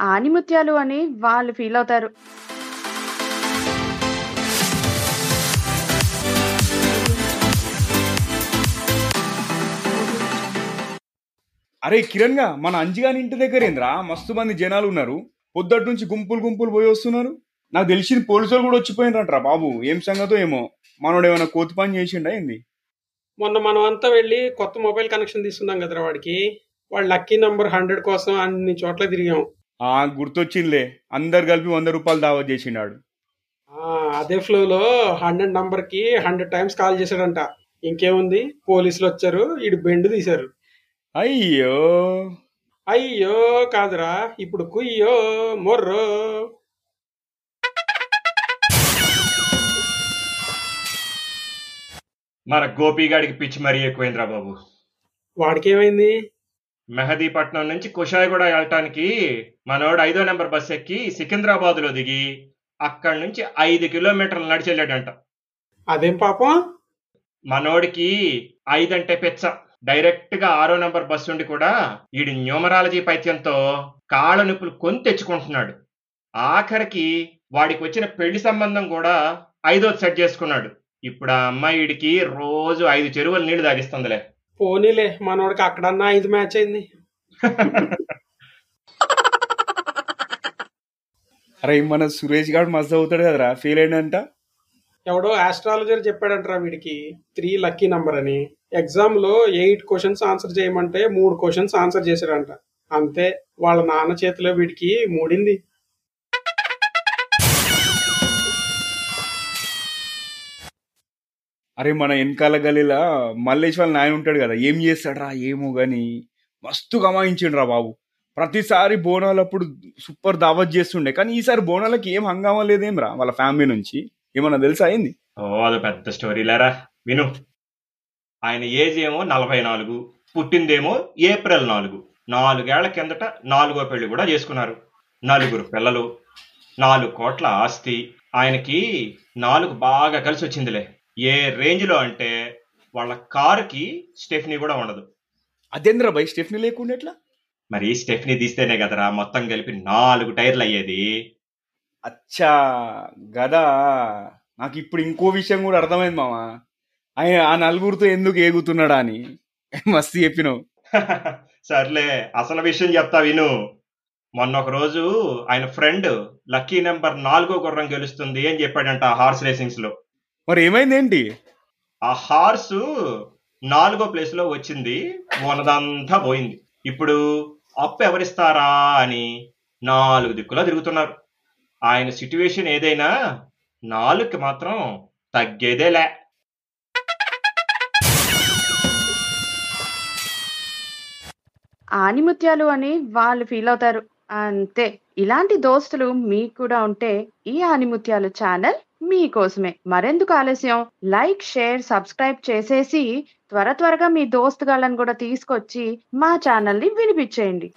ఆణిముత్యాలు అని వాళ్ళు ఫీల్ అవుతారు. అరే కిరణ్గా మన అంజిగాని ఇంటి దగ్గర ఏంద్రా మస్తు మంది జనాలు ఉన్నారు. పొద్దుటి నుంచి గుంపులు గుంపులు పోయి వస్తున్నారు. నాకు తెలిసింది పోలీసులు కూడా వచ్చిపోయినరా బాబు. ఏం సంగతో ఏమో? మనోడు ఏమైనా కోతి పని చేసిండా ఏంది? మొన్న మనం అంతా వెళ్ళి కొత్త మొబైల్ కనెక్షన్ తీసుకున్నాం కదరా వాడికి. వాడు లక్కీ నంబర్ హండ్రెడ్ కోసం అన్ని చోట్ల తిరిగాం. గుర్తొచ్చిందిలే. అందరు కలిపి వంద రూపాయలు దావా చేసిండాడు. ఆ, అదే ఫ్లోలో హండ్రెడ్ నంబర్కి హండ్రెడ్ టైమ్స్ కాల్ చేశాడంట. ఇంకేముంది? పోలీసులు వచ్చారు ఈడు బెండు తీశారు. అయ్యో! అయ్యో కాదురా ఇప్పుడు కుయ్యో మొర్రో. మన గోపిగాడికి పిచ్చి మరీ ఎక్కువైందిరా బాబు. వాడికి ఏమైంది మెహదీపట్నం నుంచి కుషాయిగూడ వెళ్ళటానికి మనోడు ఐదో నెంబర్ బస్ ఎక్కి సికింద్రాబాద్లో దిగి అక్కడి నుంచి ఐదు కిలోమీటర్లు నడిచి వెళ్ళాడంట. అదేం పాపం? మనోడికి ఐదంటే పెచ్చ. డైరెక్ట్గా ఆరో నెంబర్ బస్సు ఉండి కూడా ఈడి న్యూమరాలజీ పైత్యంతో కాళ్ళ నొప్పులు కొని తెచ్చుకుంటున్నాడు. ఆఖరికి వాడికి వచ్చిన పెళ్ళి సంబంధం కూడా ఐదోది సెట్ చేసుకున్నాడు. ఇప్పుడు ఆ అమ్మాయి ఈడికి రోజు ఐదు చెరువులు నీళ్ళు తాగిస్తుందిలే. పోనీలే మనోడికి అక్కడన్నా ఐదు మ్యాచ్ అయింది. అరే మన సురేష్ గారు మస్తు అవుతాడు కదరా ఫెయిల్ అయినంట. ఎవడో ఆస్ట్రాలజర్ చెప్పాడంటరా వీడికి త్రీ లక్కీ నంబర్ అని. ఎగ్జామ్లో ఎయిట్ క్వశ్చన్స్ ఆన్సర్ చేయమంటే మూడు క్వశ్చన్స్ ఆన్సర్ చేశాడంట. అంతే వాళ్ళ నాన్న చేతిలో వీడికి మూడింది. అరే మన వెనకాల గలీలా మల్లేష్ వాళ్ళ నాయన ఉంటాడు కదా ఏం చేస్తాడ్రా ఏమో గాని మస్తు గమాయించిండు రా బాబు. ప్రతిసారి బోనాలప్పుడు సూపర్ దావత్ చేస్తుండే కానీ ఈసారి బోనాలకి ఏం హంగామా లేదేం రా వాళ్ళ ఫ్యామిలీ నుంచి. ఏమన్నా తెలుసా అయింది ఓ అది పెద్ద స్టోరీ లేరా? విను. ఆయన ఏజ్ ఏమో నలభై నాలుగు పుట్టిందేమో ఏప్రిల్ నాలుగు. నాలుగేళ్ళ కిందట నాలుగో పెళ్ళి కూడా చేసుకున్నారు. నలుగురు పిల్లలు నాలుగు కోట్ల ఆస్తి. ఆయనకి నాలుగు బాగా కలిసి వచ్చిందిలే ఏ రేంజ్లో అంటే వాళ్ళ కారుకి స్టెఫ్నీ కూడా ఉండదు. అదేంద్రా బై స్టెఫ్నీ లేకుండా ఎట్లా? మరి స్టెఫ్నీ తీస్తేనే కదరా మొత్తం కలిపి నాలుగు టైర్లు అయ్యేది. అచ్చా గదా. నాకు ఇప్పుడు ఇంకో విషయం కూడా అర్థమైంది మామ. ఆయన ఆ నలుగురితో ఎందుకు ఏగుతున్నాడా అని. మస్తు చెప్పినావు. సర్లే అసలు విషయం చెప్తా విను. మొన్న ఒక రోజు ఆయన ఫ్రెండ్ లక్కీ నెంబర్ నాలుగో గుర్రం గెలుస్తుంది అని చెప్పాడంట హార్స్ రేసింగ్స్లో మరి ఏమైంది ఏంటి ఆ హార్స్ నాలుగో ప్లేస్లో వచ్చింది. మొన్నదంతా పోయింది. ఇప్పుడు అప్పు ఎవరిస్తారా అని నాలుగు దిక్కులా తిరుగుతున్నారు. ఆయన సిట్యువేషన్ ఏదైనా నాలుగుకి మాత్రం తగ్గేదేలే. ఆణిముత్యాలు అని వాళ్ళు ఫీల్ అవుతారు. అంతే. ఇలాంటి దోస్తులు మీకు కూడా ఉంటే ఈ ఆణిముత్యాలు ఛానల్ మీకోసమే. మరెందుకు ఆలస్యం? లైక్ షేర్ సబ్స్క్రైబ్ చేసేసి త్వర త్వరగా మీ దోస్తుగాళ్ళని కూడా తీసుకొచ్చి మా ఛానల్ని వినిపించేయండి.